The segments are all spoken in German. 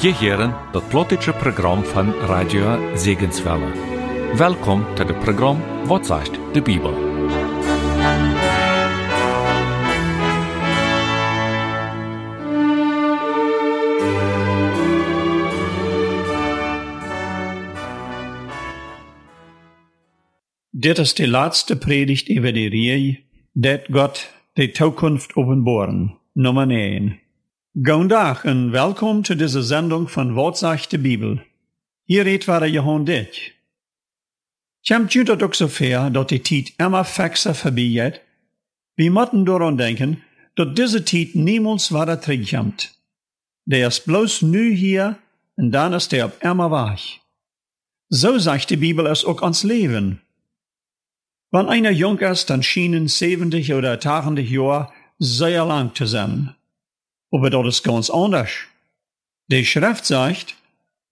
Je heren dat plotische program van Radio Zegenswelle. Welkom to het program Wat zegt de Bibel. Dit is de laatste predigt über die Reihe, dat Gott de Zukunft openbaren, Nummer 1. Goedendag en welkom to deze zending van Wat zegt de Bibel. Hier redt waar Johan dit. Komt ju dat ook zo ver dat de tijd immer fixer voorbij gaat? We moeten daaraan denken dat deze tijd niemals weer terugkomt. Der is bloos nu hier en dan is der op immer weg. Zo zegt de Bibel es ook ons leven. Wenn einer jung ist, dann schienen 70 oder 80 Jahre sehr lang zu sein. Aber das ist ganz anders. Die Schrift sagt,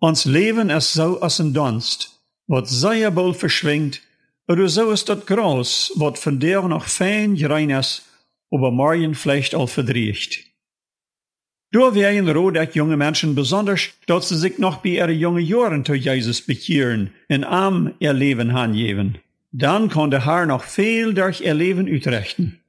uns Leben ist so als ein Dunst, wat sehr bald verschwingt, oder so ist das Gras, wat von der noch fein rein ist, aber morgen vielleicht all verdriecht. Da wären rodeck junge Menschen besonders, dass sie sich noch bei ihren jungen Jahren zu Jesus bekehren und arm ihr Leben hingeben. Dann kann der Herr noch viel durch ihr Leben uitrichten.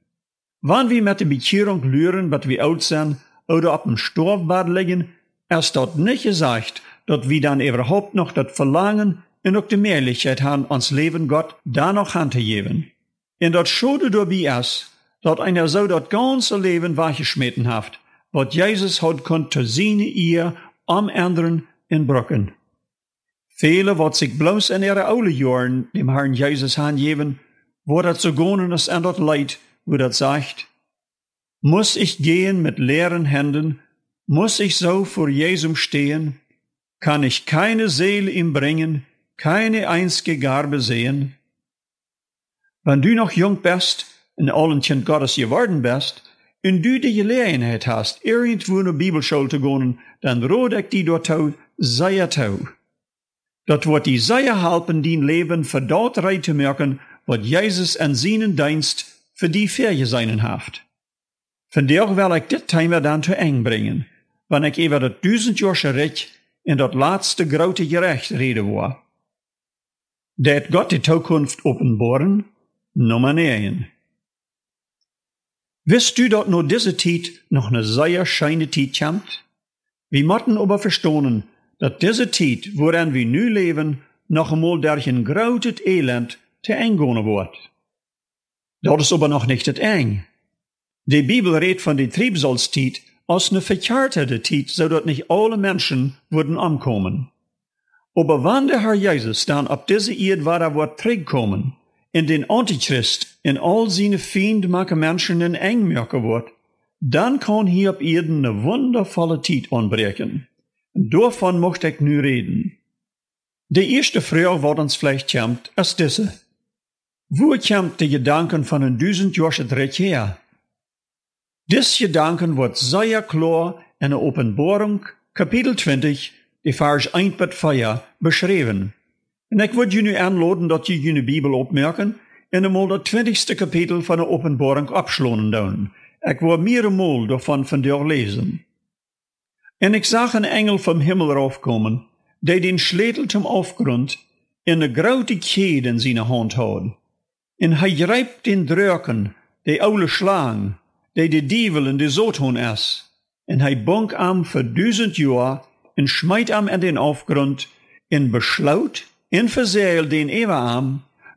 Wann wir mit der Bekehrung lüren, dass wir alt sind oder auf dem Storbad liegen, ist dort nicht gesagt, dass wir dann überhaupt noch das Verlangen und auch die Mehrlichkeit haben, uns Leben Gott da noch geben. Und das Schode dabei ist, dass einer so das ganze Leben weggeschmeten hat, was Jesus hat konnt zu seine ihr am anderen in Brücken. Viele, wat sich bloß in ihre oude Jahren dem Herrn Jesus hingeben, wo das so gonen ist an das Leid, wo das sagt, muss ich gehen mit leeren Händen, muss ich so vor Jesum stehen, kann ich keine Seele ihm bringen, keine einzige Garbe sehen? Wenn du noch jung bist, in allen Kind Gottes geworden bist, und du die Gelegenheit hast, irgendwo in eine Bibelschule zu gehen, dann rot ich die dort sehr tau. Dat wordt die sehr helpen die Leben für dort rei zu merken, wat Jesus an seinen Dienst für die Ferien seinen haft. Von der will ich dit Thema dann zu eng bringen, wann ich über das duizendjarsche Recht in dat laatste grote Gerecht reden war. Dat Gott die Zukunft openbaren, Nummer 9. Wisst du, dat nur diese Zeit noch eine sehr scheine Zeit kommt? Wir müssen aber verstehen, dat deze tijd waarin we nu leven nog eenmaal durch een groot elend te eng wordt. Dat is aber nog niet het eng. De Bibel redt van de Triebsalztiet als een verkehrte tijd, zodat niet alle mensen worden omkomen. Aber wann der Herr Jesus dann op deze Erde waar wordt terugkomen, in den Antichrist in all seine fiendmache Menschen in eng wordt, dann kann hier op Erden eine wundervolle Tijd aanbreken. Davon möchte ich nu reden. Die erste Frage, wat uns vielleicht kommt, ist diese. Wo kommt die Gedanken von den duizend Jahre Dreck her? Dis Gedanken wird sehr klar in der Offenbarung, Kapitel 20, die Vers 1 bis 4, beschrieben. Und ich würde Ihnen anladen, dass Sie Ihre Bibel opmerken und einmal das 20. Kapitel von der Offenbarung abschlonen doen. Ich will mehrere davon von dir lesen. En ik zag een engel vom Himmel raufkommen, der den Schlädel zum Aufgrund in een grote Kette in seine Hand had. En hij greift den Dröken, de oude Schlang, de Dievel in de Sothon is. En hij bonk am für duizend jaar en schmeit am in den Aufgrund, en beschlaut, en verzeil den Ewa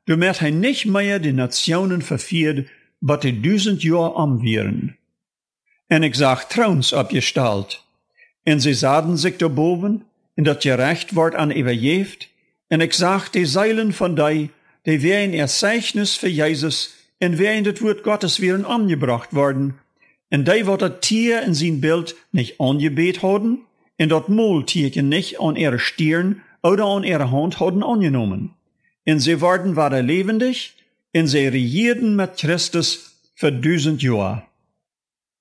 damit hij nicht mehr die Nationen verfiert, wat de duizend jaar amwieren. En ik zag Trauns abgestalt, en ze zaden zich daarboven, en dat gerecht wordt aan überjeft, en ik zag de zeilen van die, die wären er Zeichnis für Jesus, en wären das Wort Gottes wären angebracht worden, en die wat dat Tier in zijn Bild nicht angebet hadden, en dat Mooltierchen nicht an ihre Stirn oder an ihre Hand hadden angenommen. En sie worden waren lebendig, en sie regierten mit Christus für duizend Jahre.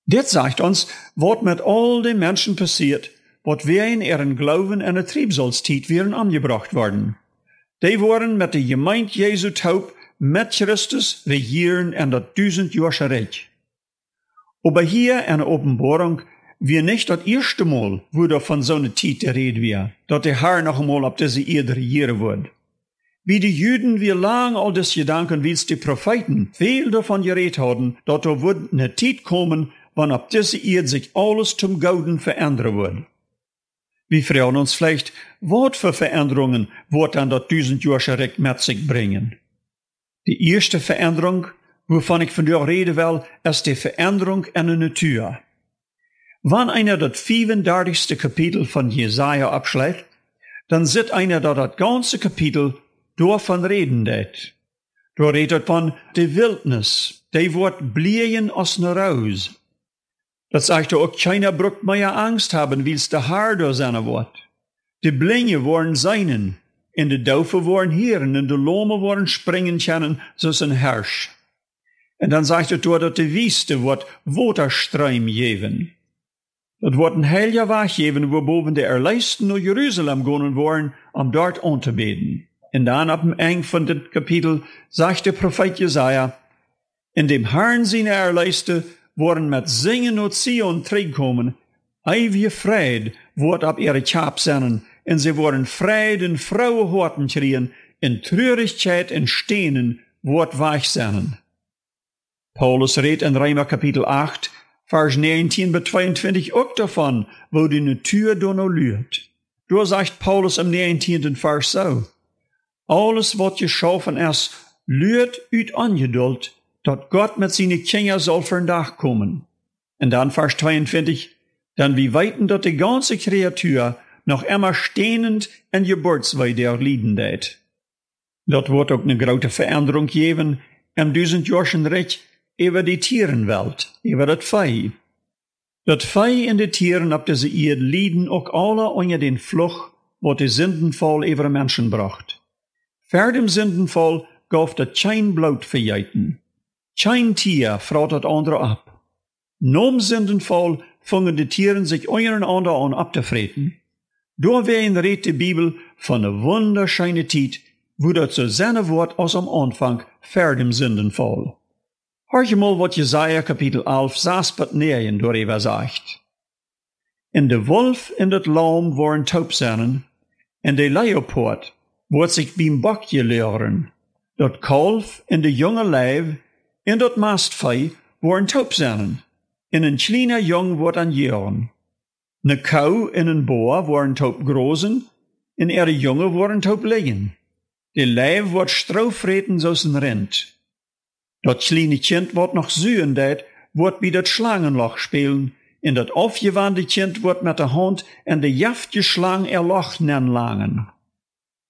Dit sagt uns, wat mit all den Menschen passiert, wat wir in ihren Glauben in der Triebsalztiet wären angebracht worden. Die waren mit der Gemeinde Jesu taub mit Christus regieren in das duizendjahrige Reich. Aber hier in der Offenbarung wir nicht das erste Mal, wo da von so einer Zeit der Rede wir, dass der Herr noch einmal auf diese Erde regieren wird. Wie die Juden wir lang all das Gedanken, wie es die Propheten viel davon geredet haben, dass da wird eine Zeit kommen, wann ab diese Erde sich alles zum Guten verändern wird. Wir fragen uns vielleicht, was für Veränderungen wird dann das tausendjährige Recht mit sich bringen? Die erste Veränderung, wovon ich von dir reden will, ist die Veränderung in der Natur. Wann einer das 35. Kapitel von Jesaja abschlägt, dann sieht einer da das ganze Kapitel davon reden det. Da redet von der Wildnis, die wird blien aus ne Raus. Das sagt auch keiner bruckt mehr Angst haben, wie es der Haar da sein wird. Die Blinge wollen seinen, in de Daufe wollen hören, in de Lome wollen springen können, so ist ein Herrsch. Und dann sagt er dort, dass die Wüste wird Waterstreim geben. Das wird ein heiliger Weg geben, wo boven de Erleisten nach Jerusalem gehen wollen, um dort anzubeten. Und dann ab dem Eng von dem Kapitel sagt der Prophet Jesaja, in dem Herrn seine Erleiste worden mit Singen und Zion kommen, ewige Fried wird ab ihre Chap sein, und sie worden Fried in Frauen Horten kriegen, in Traurigkeit und wird weich sein. Paulus redet in Reimer Kapitel 8, Vers 19 bis 22 auch davon, wo die Natur donno lüht. Da sagt Paulus im 19. Vers so, alles wat geschaffen ist, lüht uit Angeduld, dat Gott mit seinen Kindern soll für Tag kommen. Und dann Vers 22, dann wie weiten dort die ganze Kreatur noch immer stehnend en Geburtsweide lieden det. Dat wird auch eine große Veränderung geben im duizendjährigen Recht über die Tierenwelt, über das Vieh. Das Vieh und die Tieren ab diese Erde lieden auch alle unter den Fluch, wo die Sündenfall über Menschen bracht. Ver dem Sündenfall gaf dat kein Blut verjeiten. Kein Tier fragt das andere ab. Nom Sündenfall fangen die Tieren sich untereinander an abzufreten. Da werden redet die Bibel von einer wunderschönen Zeit, wo das so seine Wort aus am Anfang vor dem Sündenfall. Hör je mal, wat Jesaja Kapitel 11, 6 bis 9 darüber sagt. In de Wolf in het Laum waren taub zijn, en de Leopard wordt sich beim Bock geleuren. Dat Kalf in de jonge Leib in dat Mastvee waren taub zijn, en een kleiner Jong wordt an jaren. Ne Kau in een Boer waren taub großen, en er Junge waren taub liggen. De Leib wordt straufreten zoals een Rind. Dat kleine Kind wordt nog zuren dat, wordt bij dat Schlangenloch spelen, en dat afgewandte Kind wordt met de hand en de jaftje slang er Loch langen.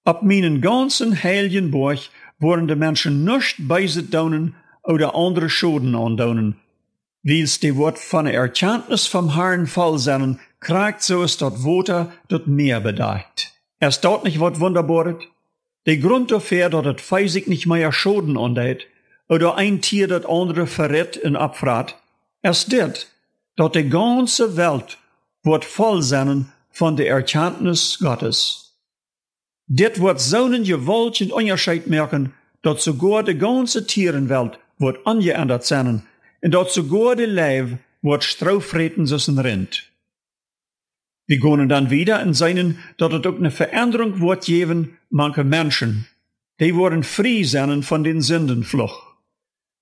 Op mijn ganzen heiligen Borg worden de mensen nicht bijzet donen oder andere Schoden aandonen. Wils die wordt van de Herrn voll zijn, krijgt so ist dat Water dat Meer bedacht. Er dort nicht wat wunderbaret? De Grund dafür, dat het feisig nicht mehr Schoden andeut, oder ein Tier dat andere verrät und abfragt, erst dit, dat die ganze Welt wird voll sein von der Erkenntnis Gottes. Dit wird so einen gewaltigen Unterschied merken, dat sogar die ganze Tierenwelt wird angeändert sein und dat sogar die Leib wird straufreten ein Rind. Wir gehen dann wieder in seinen, dat es auch eine Veränderung wird geben, manche Menschen. Die worden frei sein von den Sündenflucht.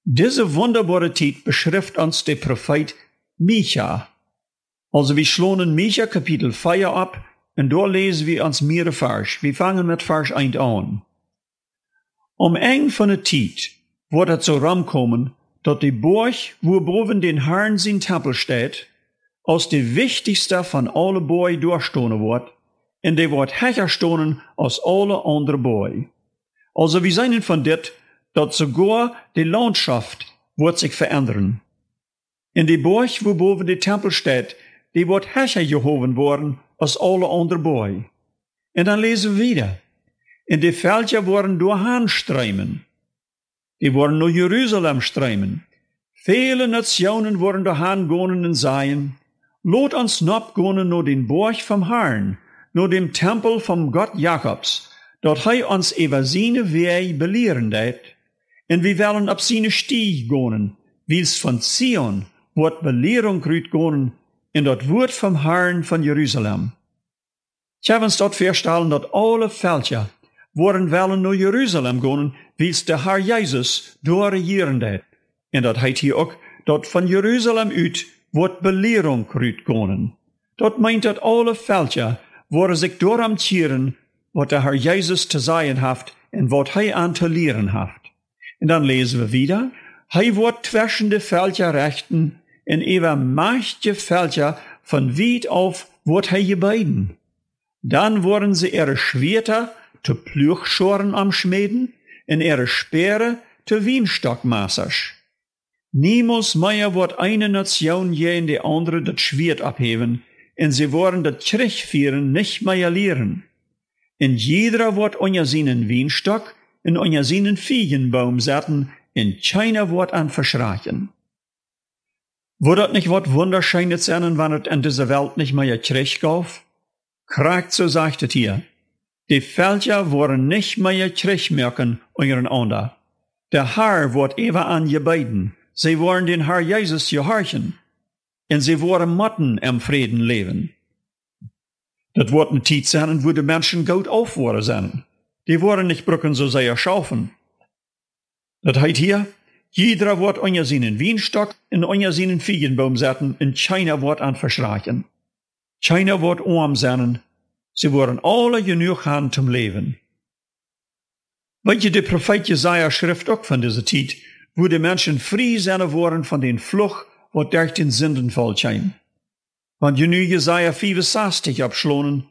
Diese wunderbare Zeit beschrift uns der Prophet Micha. Also wir schlonen Micha Kapitel 4 ab und dort lesen wir uns mehrere Vers. Wir fangen mit Vers 1 an. Om eng von der Zeit wird es so rankommen, dass die Burg, wo boven den Herrn sein Tempel steht, aus der wichtigste von alle Burg durchstoßen wird, und die wird herstoßen aus alle andere Burg. Also wir sind von dit dat sogar die Landschaft wird sich verändern. In die Burg, wo boven die Tempel steht, die wird herrscher gehoben worden als alle andere Burg. Und dann lesen wir wieder. In die Felder worden doorheen strijmen. Die worden naar Jerusalem strijmen. Viele Nationen worden doorheen gonen en zeien. Lot ons nop gonen naar den Burg vom Herrn, naar dem Tempel vom Gott Jakobs, dat hij ons über seine Weg belehren deed en wir wollen ab seine Stieg gonen, wie's von Zion wird Belehrung rüt gonen, in dat woord vom Herrn van Jeruzalem. Ich habe uns dort feststellen, dat alle Völker worden willen naar Jeruzalem gaan, wie de Herr Jezus door regieren deed. En dat heet hier ook, dat van Jeruzalem uit wordt belering uitgaan. Dat meint dat alle Völker worden zich door am tieren, wat de Herr Jezus te zeggen heeft en wat hij aan te leren heeft. En dan lezen we wieder, hij wordt tussen de Völker rechten en manche Völker von weit auf wordt hij gebeten. Dan worden ze ihre Schwerter te Plüchschoren am Schmieden en ihre Speere te Wienstockmassers. Niemals mehr wird eine Nation je in die andere das Schwert abheben, en sie worden das Kriegführen nicht mehr lehren. En jeder wird unter seinen Wienstock en unter seinen Fiegenbaum setzen, en keiner wird an verschrachen. Wo nicht wat wunderschönes sein, wann es in dieser Welt nicht mehr Krieg gauf? Kragt so sagt es hier. Die Völker worden nicht mehr Krieg merken untereinander. Der Herr wird ever an je beiden. Sie wollen den Herr Jesus gehorchen. Und sie wollen Motten im Frieden leben. Das wird eine Zeit sein, wo die Menschen gut aufworden sein. Die wollen nicht brücken so sehr schaufen. Das heißt hier, jeder wird unter seinen Wienstock und unter seinen Fiegenbaum setzen und keiner wird an verschreien. Keiner wird arm sein. Sie werden alle genug haben zum Leben. Weet je, de profeet Jesaja schrift ook van deze tijd, wo de mensen vrij zijn worden van den Fluch, wat durch den Sündenfall kwam. Want je nu Jesaja 65 abschlonen,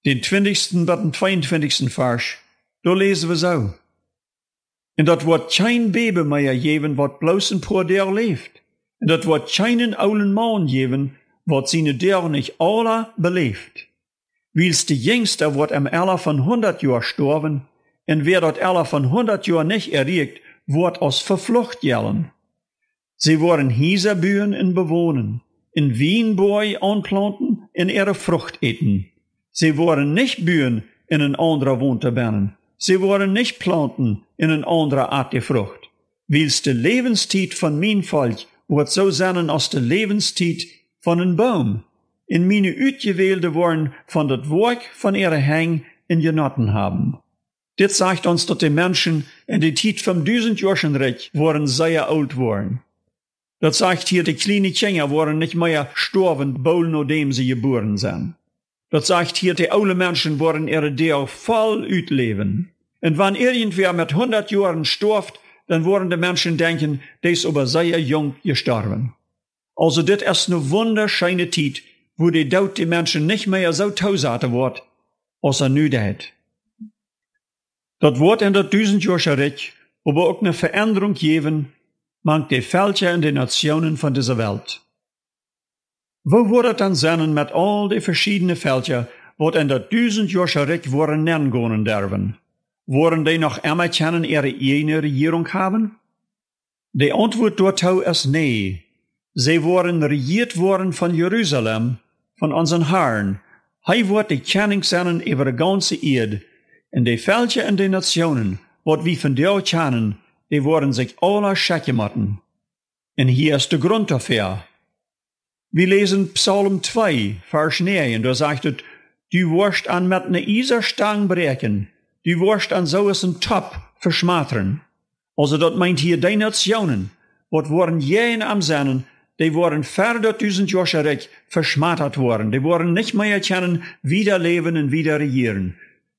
den 20. bis den 22. Vers, da lesen wir so. En dat wordt geen baby meer geven wat bloos een paar der leeft. En dat wordt geen oude man geven wat zijn der niet alle beleeft. Wils de jongste wordt am Eller van 100 jaar storven, en wer dat Eller van 100 jaar nicht erregt, wordt als verflucht jellen. Sie worden Hieserbühen in bewohnen, in Wienboy anplanten, in ihre Frucht eten. Sie worden nicht bühen in een andere bannen. Sie worden nicht planten in een andere Art der Frucht. Wils de levenstijd van mijn volk wordt zo zijn als de levenstijd van een boom. In meine uitgewählte worden van het werk van ihre hang in genotten haben. Dit sagt uns, dat de Menschen in de tijd van duizendjährigen worden sehr oud worden. Dat sagt hier, de kleine Kinder worden nicht mehr sterben, bol nachdem sie geboren sind. Dat sagt hier, die oude Menschen worden ihre Deel voll uitleven. Und wenn irgendwer mit 100 Jahren stirbt, dann worden die Menschen denken, der ist aber sehr jung gestorben. Also dit ist eine wunderschöne Zeit, wo die Tod die Menschen nicht mehr so tausend wird, als er nu deed. Dat wordt in dat duizendjarige Reich aber auch eine Veränderung geben, mank die Völker in den Nationen von dieser Welt. Wo wordt het dan zijn met al die verschiedene Völker, wat in dat duizendjarige Reich worden nennen derven? Worden die noch immer kennen ihre eigene Regierung haben? Die Antwort dortau ist nee. Sie worden regiert worden von Jerusalem, von unseren Herrn. Hij wordt die kenning zijn über de ganze Erde. En die Völker en die Nationen, wat wie von dir kennen, die worden sich alle scheckematten. Und hier ist der Grund dafür. Wir lesen Psalm 2, Vers 9, da sagt es, du wirst an mit ne Iserstang brechen, du wirst an so ein Top verschmatern. Also dat meint hier die Nationen, wat worden jen am Sennen, die worden verder duizend Jahre verschmattert worden. Die worden nicht mehr kennen, wieder leben und wieder regieren.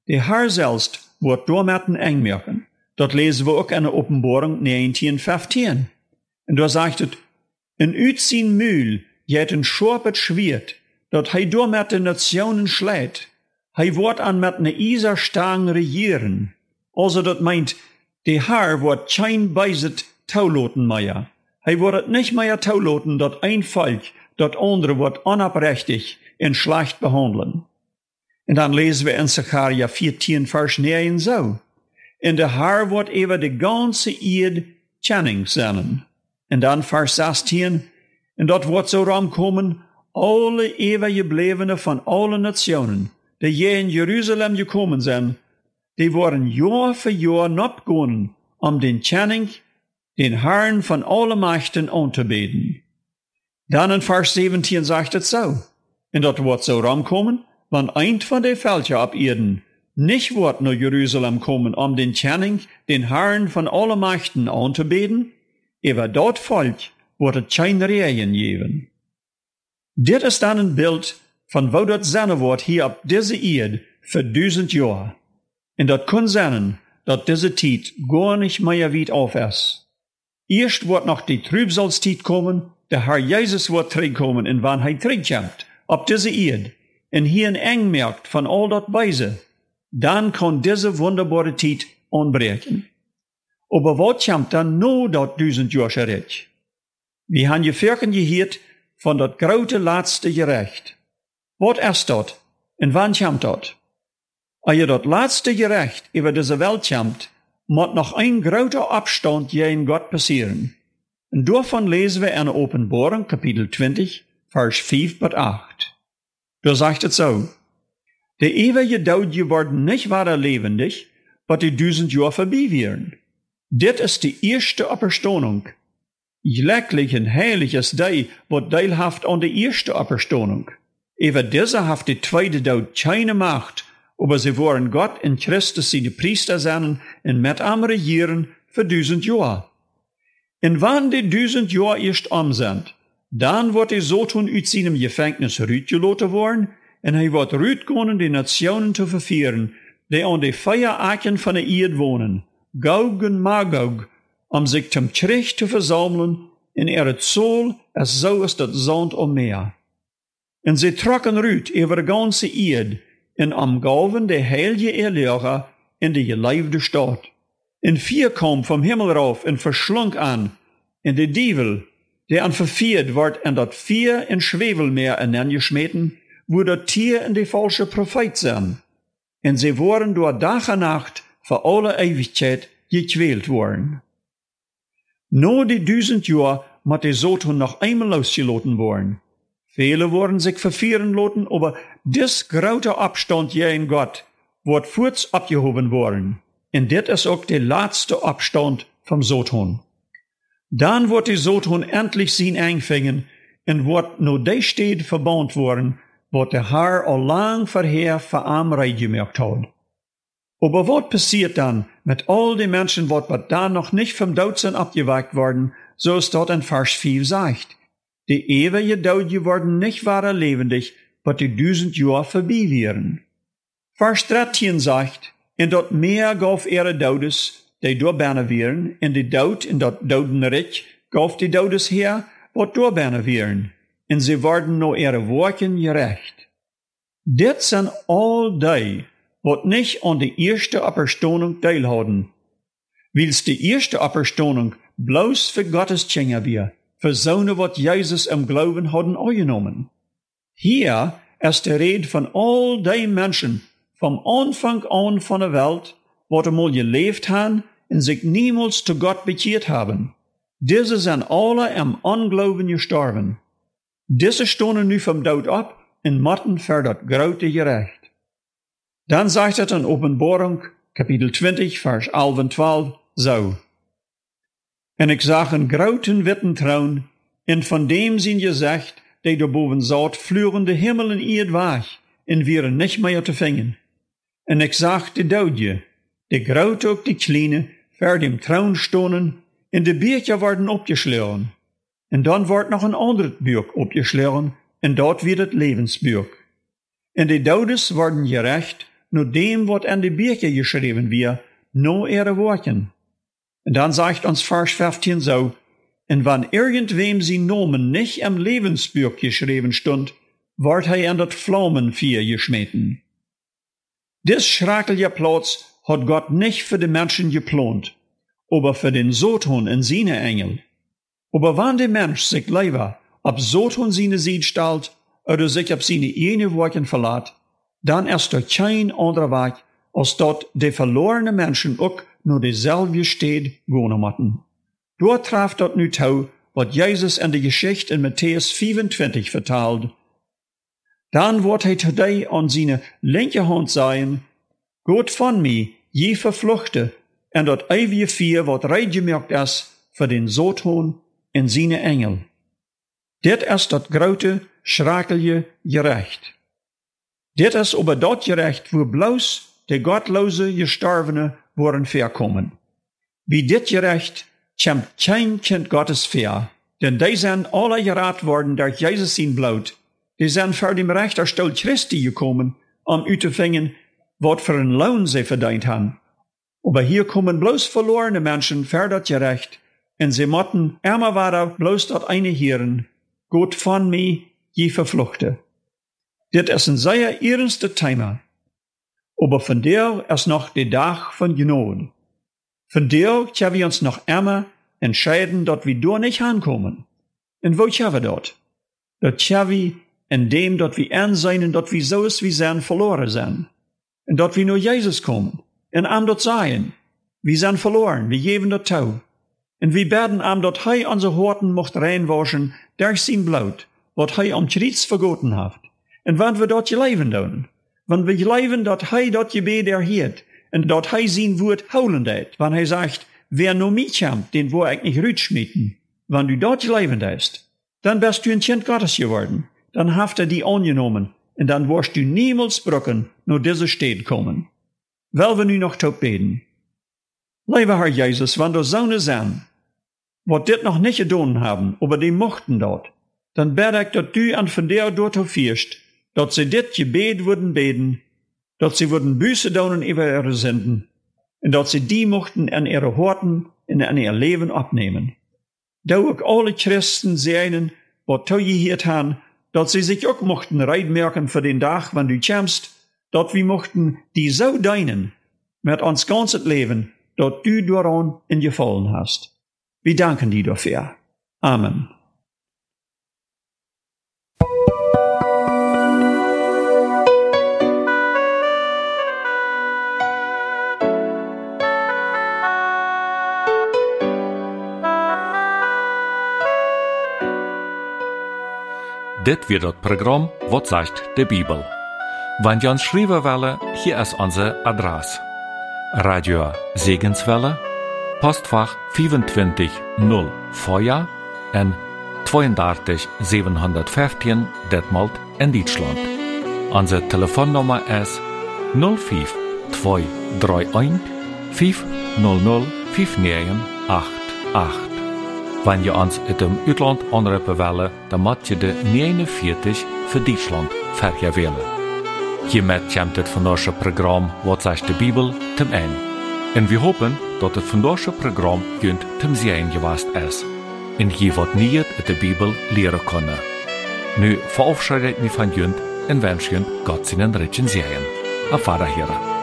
Die Herr selbst wird damit eng merken. Dat lesen wir auch in der Offenbarung 1915. Und da sagt es, in Utzin Mühl jet ein schorpet Schwert, dat hei door met de nationen schlägt. Hei wordt an met ne Iserstang regieren. Also dat meint, de Herr wordt kein beiset tauloten meier. Hij wordt het nicht mehr tauloten, dat ein Volk dat andere wordt onaprechtig en schlecht behandeln. En dan lezen we in Zacharia 14 vers 9 zo. En de Herr wordt over de ganze Eerd kenning zijn. En dan vers 16. En dat wordt zo ramkomen, alle eeuwig geblevenen van alle nationen, die je in Jeruzalem gekomen zijn, die worden jaar voor jaar opgegaan om den kenning, den Herrn van alle Machten aan te beten. Dann in Vers 17 sagt es so. Und dat wordt so ramkommen, wann ein von de Völker ab Erden nicht wird nach Jerusalem kommen, um den Tjerning, den Herrn von allen Mächten anzubeten, aber dort Volk wird kein Regen geben. Dit ist dann ein Bild von wo das sein wird hier auf diese Erde für tausend Jahre. Und das kann sein, dass diese Zeit gar nicht mehr weit auf ist. Erst wird noch die Trübsalzeit kommen, der Herr Jesus wird zurückkommen, und wann er zurückkommt, auf diese Erde, und hier eng merkt von all dat Weise, dann kann diese wunderbare Zeit anbrechen. Aber was kommt dann nur dat duizend Jahre recht? Wir haben je Vierken gehört von dat grote laatste gerecht. Wat ist dat? Und wann kommt dat? Als je dat laatste gerecht über diese Welt kommt, muss noch ein groter Abstand in Gott passieren. Und davon lesen wir in Offenbarung, Kapitel 20, Vers 5 bis 8. Da sagt es so, der ewige Tod geworden nicht wahrer lebendig, aber die tausend Jahre vorbei wären. Dit ist die erste Auferstehung. Glecklich ein heiliges Day wird teilhaft an der erste Auferstehung. Über diese haft die zweite Tod keine Macht, aber sie wollen Gott in Christus seine Priester sein und mit am regieren für tausend Jahre. Und wann die tausend Jahre erst um sind, dann wird er so tun uit seinem Gefängnis rütgeloten worden, und er wird rütgehen, die Nationen zu verführen, die an die Feueraken von der Erde wohnen, Gog und Magog, um sich zum Krieg zu versammeln, in ihre Zoll, als so ist das Sand am Meer. Und sie trocken rüt über ganze Erde, und am Gaven der heilige Erlehrer in die geleibte Stadt. Und vier kom vom Himmel rauf und verschlung an, in die Dievel, der an verfiert wordt en dat vier in Schwevelmeer en geschmeten, wo dat Tier in die falsche Prophet zijn. En sie worden door Tag und Nacht für alle Ewigkeit gequält worden. No die duizend Jahr moet die Soton noch einmal losgeloten worden. Viele worden sich verfieren loten, aber dis grote Abstand je in Gott wordt voorts abgehoben worden. En dit is ook de laatste Abstand vom Soton. Dann wird die Soton endlich sin einfängen und wird nur de steht verbaut worden, wat der Herr al lang vorher für Amrei gemerkt hat. Aber was passiert dann mit all den Menschen, wat da noch nicht vom Tod sind abgeweckt worden, so ist dort in Vers 4 sagt. Die ewige Tod geworden nicht wahrer lebendig, aber die tausend Jahre vorbei wären. Vers 13 sagt, in dort mehr gauf ihre Todes, die doorbenen wären, in die Dood, in dat Dodenreich, gauf die Dodes her, wat doorbenen wären, en sie worden no ihre Worken gerecht. Dit sind all die, wat nicht an die erste Auferstehung teilhaben. Wils die erste Auferstehung bloß für Gottes Tjenger wir, für Sohne, wat Jesus im Glauben hadden angenommen. Hier ist die Rede von all die Menschen, vom Anfang an von der Welt, wat einmal gelebt haben und sich niemals zu Gott bekehrt haben. Diese sind alle im Unglauben gestorben. Diese stonden nu vom Tod ab und matten für das grote gerecht. Dann sagt es in Offenbarung, Kapitel 20, Vers 11 und 12, so. En ik zag een groten witten troon, en van dem zijn gezegd, die daarboven zat, vloeren de Himmel en eerd weg, en wären nicht mehr te vangen. En ik zag de doodje, de grote ook de kleine, ver dem Thron stonden, en de Bücher worden opgeschlagen. En dan wordt nog een ander Buch opgeschlagen, en dat wird het Lebensbuch. En de Dodes worden gerecht, nur dem, wat an de Bücher geschrieben wird, no ihre Worten. En dan sagt uns Vers 15 so, en wann irgendwem sie Nomen nicht am Lebensbuch geschrieben stund, ward hij an dat Pflaumenvier geschmeten. Dis schrakelige Platz hat Gott nicht für die Menschen geplant, aber für den Soton in seine Engel. Aber wann der Mensch sich leiber ab Soton seine Sied stellt oder sich ab seine jene Worten verlässt, dann ist er kein anderer Weg, als dort die verlorene Menschen auch nur dieselbe steht wohnen müssen. Dort traf dort nu tau, was Jesus in der Geschichte in Matthäus 25 vertelt. Dann wird er today an seine linke Hand sein, Gott von mir, je verfluchte, en dat ewige vier wat reidgemerkt is für den Soton en seine Engel. Dit is dat grote, schrakelje gerecht. Dit is aber dat gerecht, wo bloos de gottlose gestorvene worden verkommen. Wie dit gerecht, kämmt kein Kind Gottes ver, denn die sind alle gerat worden durch Jesus in Blut. Die sind vor dem Rechter Stuhl Christi gekommen, um u te vingen wat für ein Lohn sie verdient haben. Aber hier kommen bloß verlorene Menschen für das Gerecht, und sie motten ärmer waren bloß dort eine Hirn, Gott von mir je verfluchte. Dit ist ein sehr ernster Thema. Aber von der ist noch der Tag von Genode. Von der können wir uns noch ärmer entscheiden, dort wir dort nicht ankommen. Und wo können wir dort? Dort können wir in dem, dort wir ern sein und dort wir so ist, wie sein verloren sind. Und dort wir nur Jesus kommen. Und am dort sein. Wir sind verloren, wir geben dort tau. Und wir werden am dort hei unsere Horten mocht reinwaschen, durch sein Blut, wat hei am Kreuz vergoten hat. Und wann wir dort leben doen. Wann wir leben, dort hei dort Gebet erhielt. Und dort hei sein Wort holen det. Wann er sagt, wer nur mich kommt, den wo ich nicht rütschmieten. Wann du dort leben ist, dann bist du ein Kind Gottes geworden. Dann haft er die angenommen. Und dann wirst du niemals brücken, nur diese Städte kommen. Wel wir nu noch tot beten. Lieve Herr Jesus, wann du Söhne sind, wat dit noch nicht getan haben, aber die mochten dort, dann bete ich, dass du an von der dort fierst, dass sie dit Gebet würden beten, dass sie würden Büße daunen über ihre Sünden, und dass sie die mochten an ihre Horten und an ihr Leben abnehmen. Da auch alle Christen sehen, was du hier haben, dass sie sich auch mochten reitmerken für den Tag, wenn du kämst, dass wir mochten die so deinen, mit uns ganzes Leben, dass du daran in gefallen hast. Wir danken dir dafür. Amen. Dit wird das Programm Wat sagt de Bibel. Wenn ihr uns schreiben wollen, hier ist unser Adresse. Radio Segenswelle, Postfach 25 0 Feuer en 32 715 Detmold in Deutschland. Unsere Telefonnummer ist 05 231 500 5988. Wenn ihr uns in dem Utland anrufen wollen, dann macht ihr de 49 für Deutschland vergewählen. Hiermit kommt das vandaagse Programm Wat zegt de Bibel zum Ende. Und wir hoffen, dass das vandaagse Programm junt zum Sehen gewast ist. Und je wat niet in de Bibel leren können. Nu verabschiede ich mich von junt und wünsche junt Gott seinen Ritchen Sehen. Auf Wiederhören.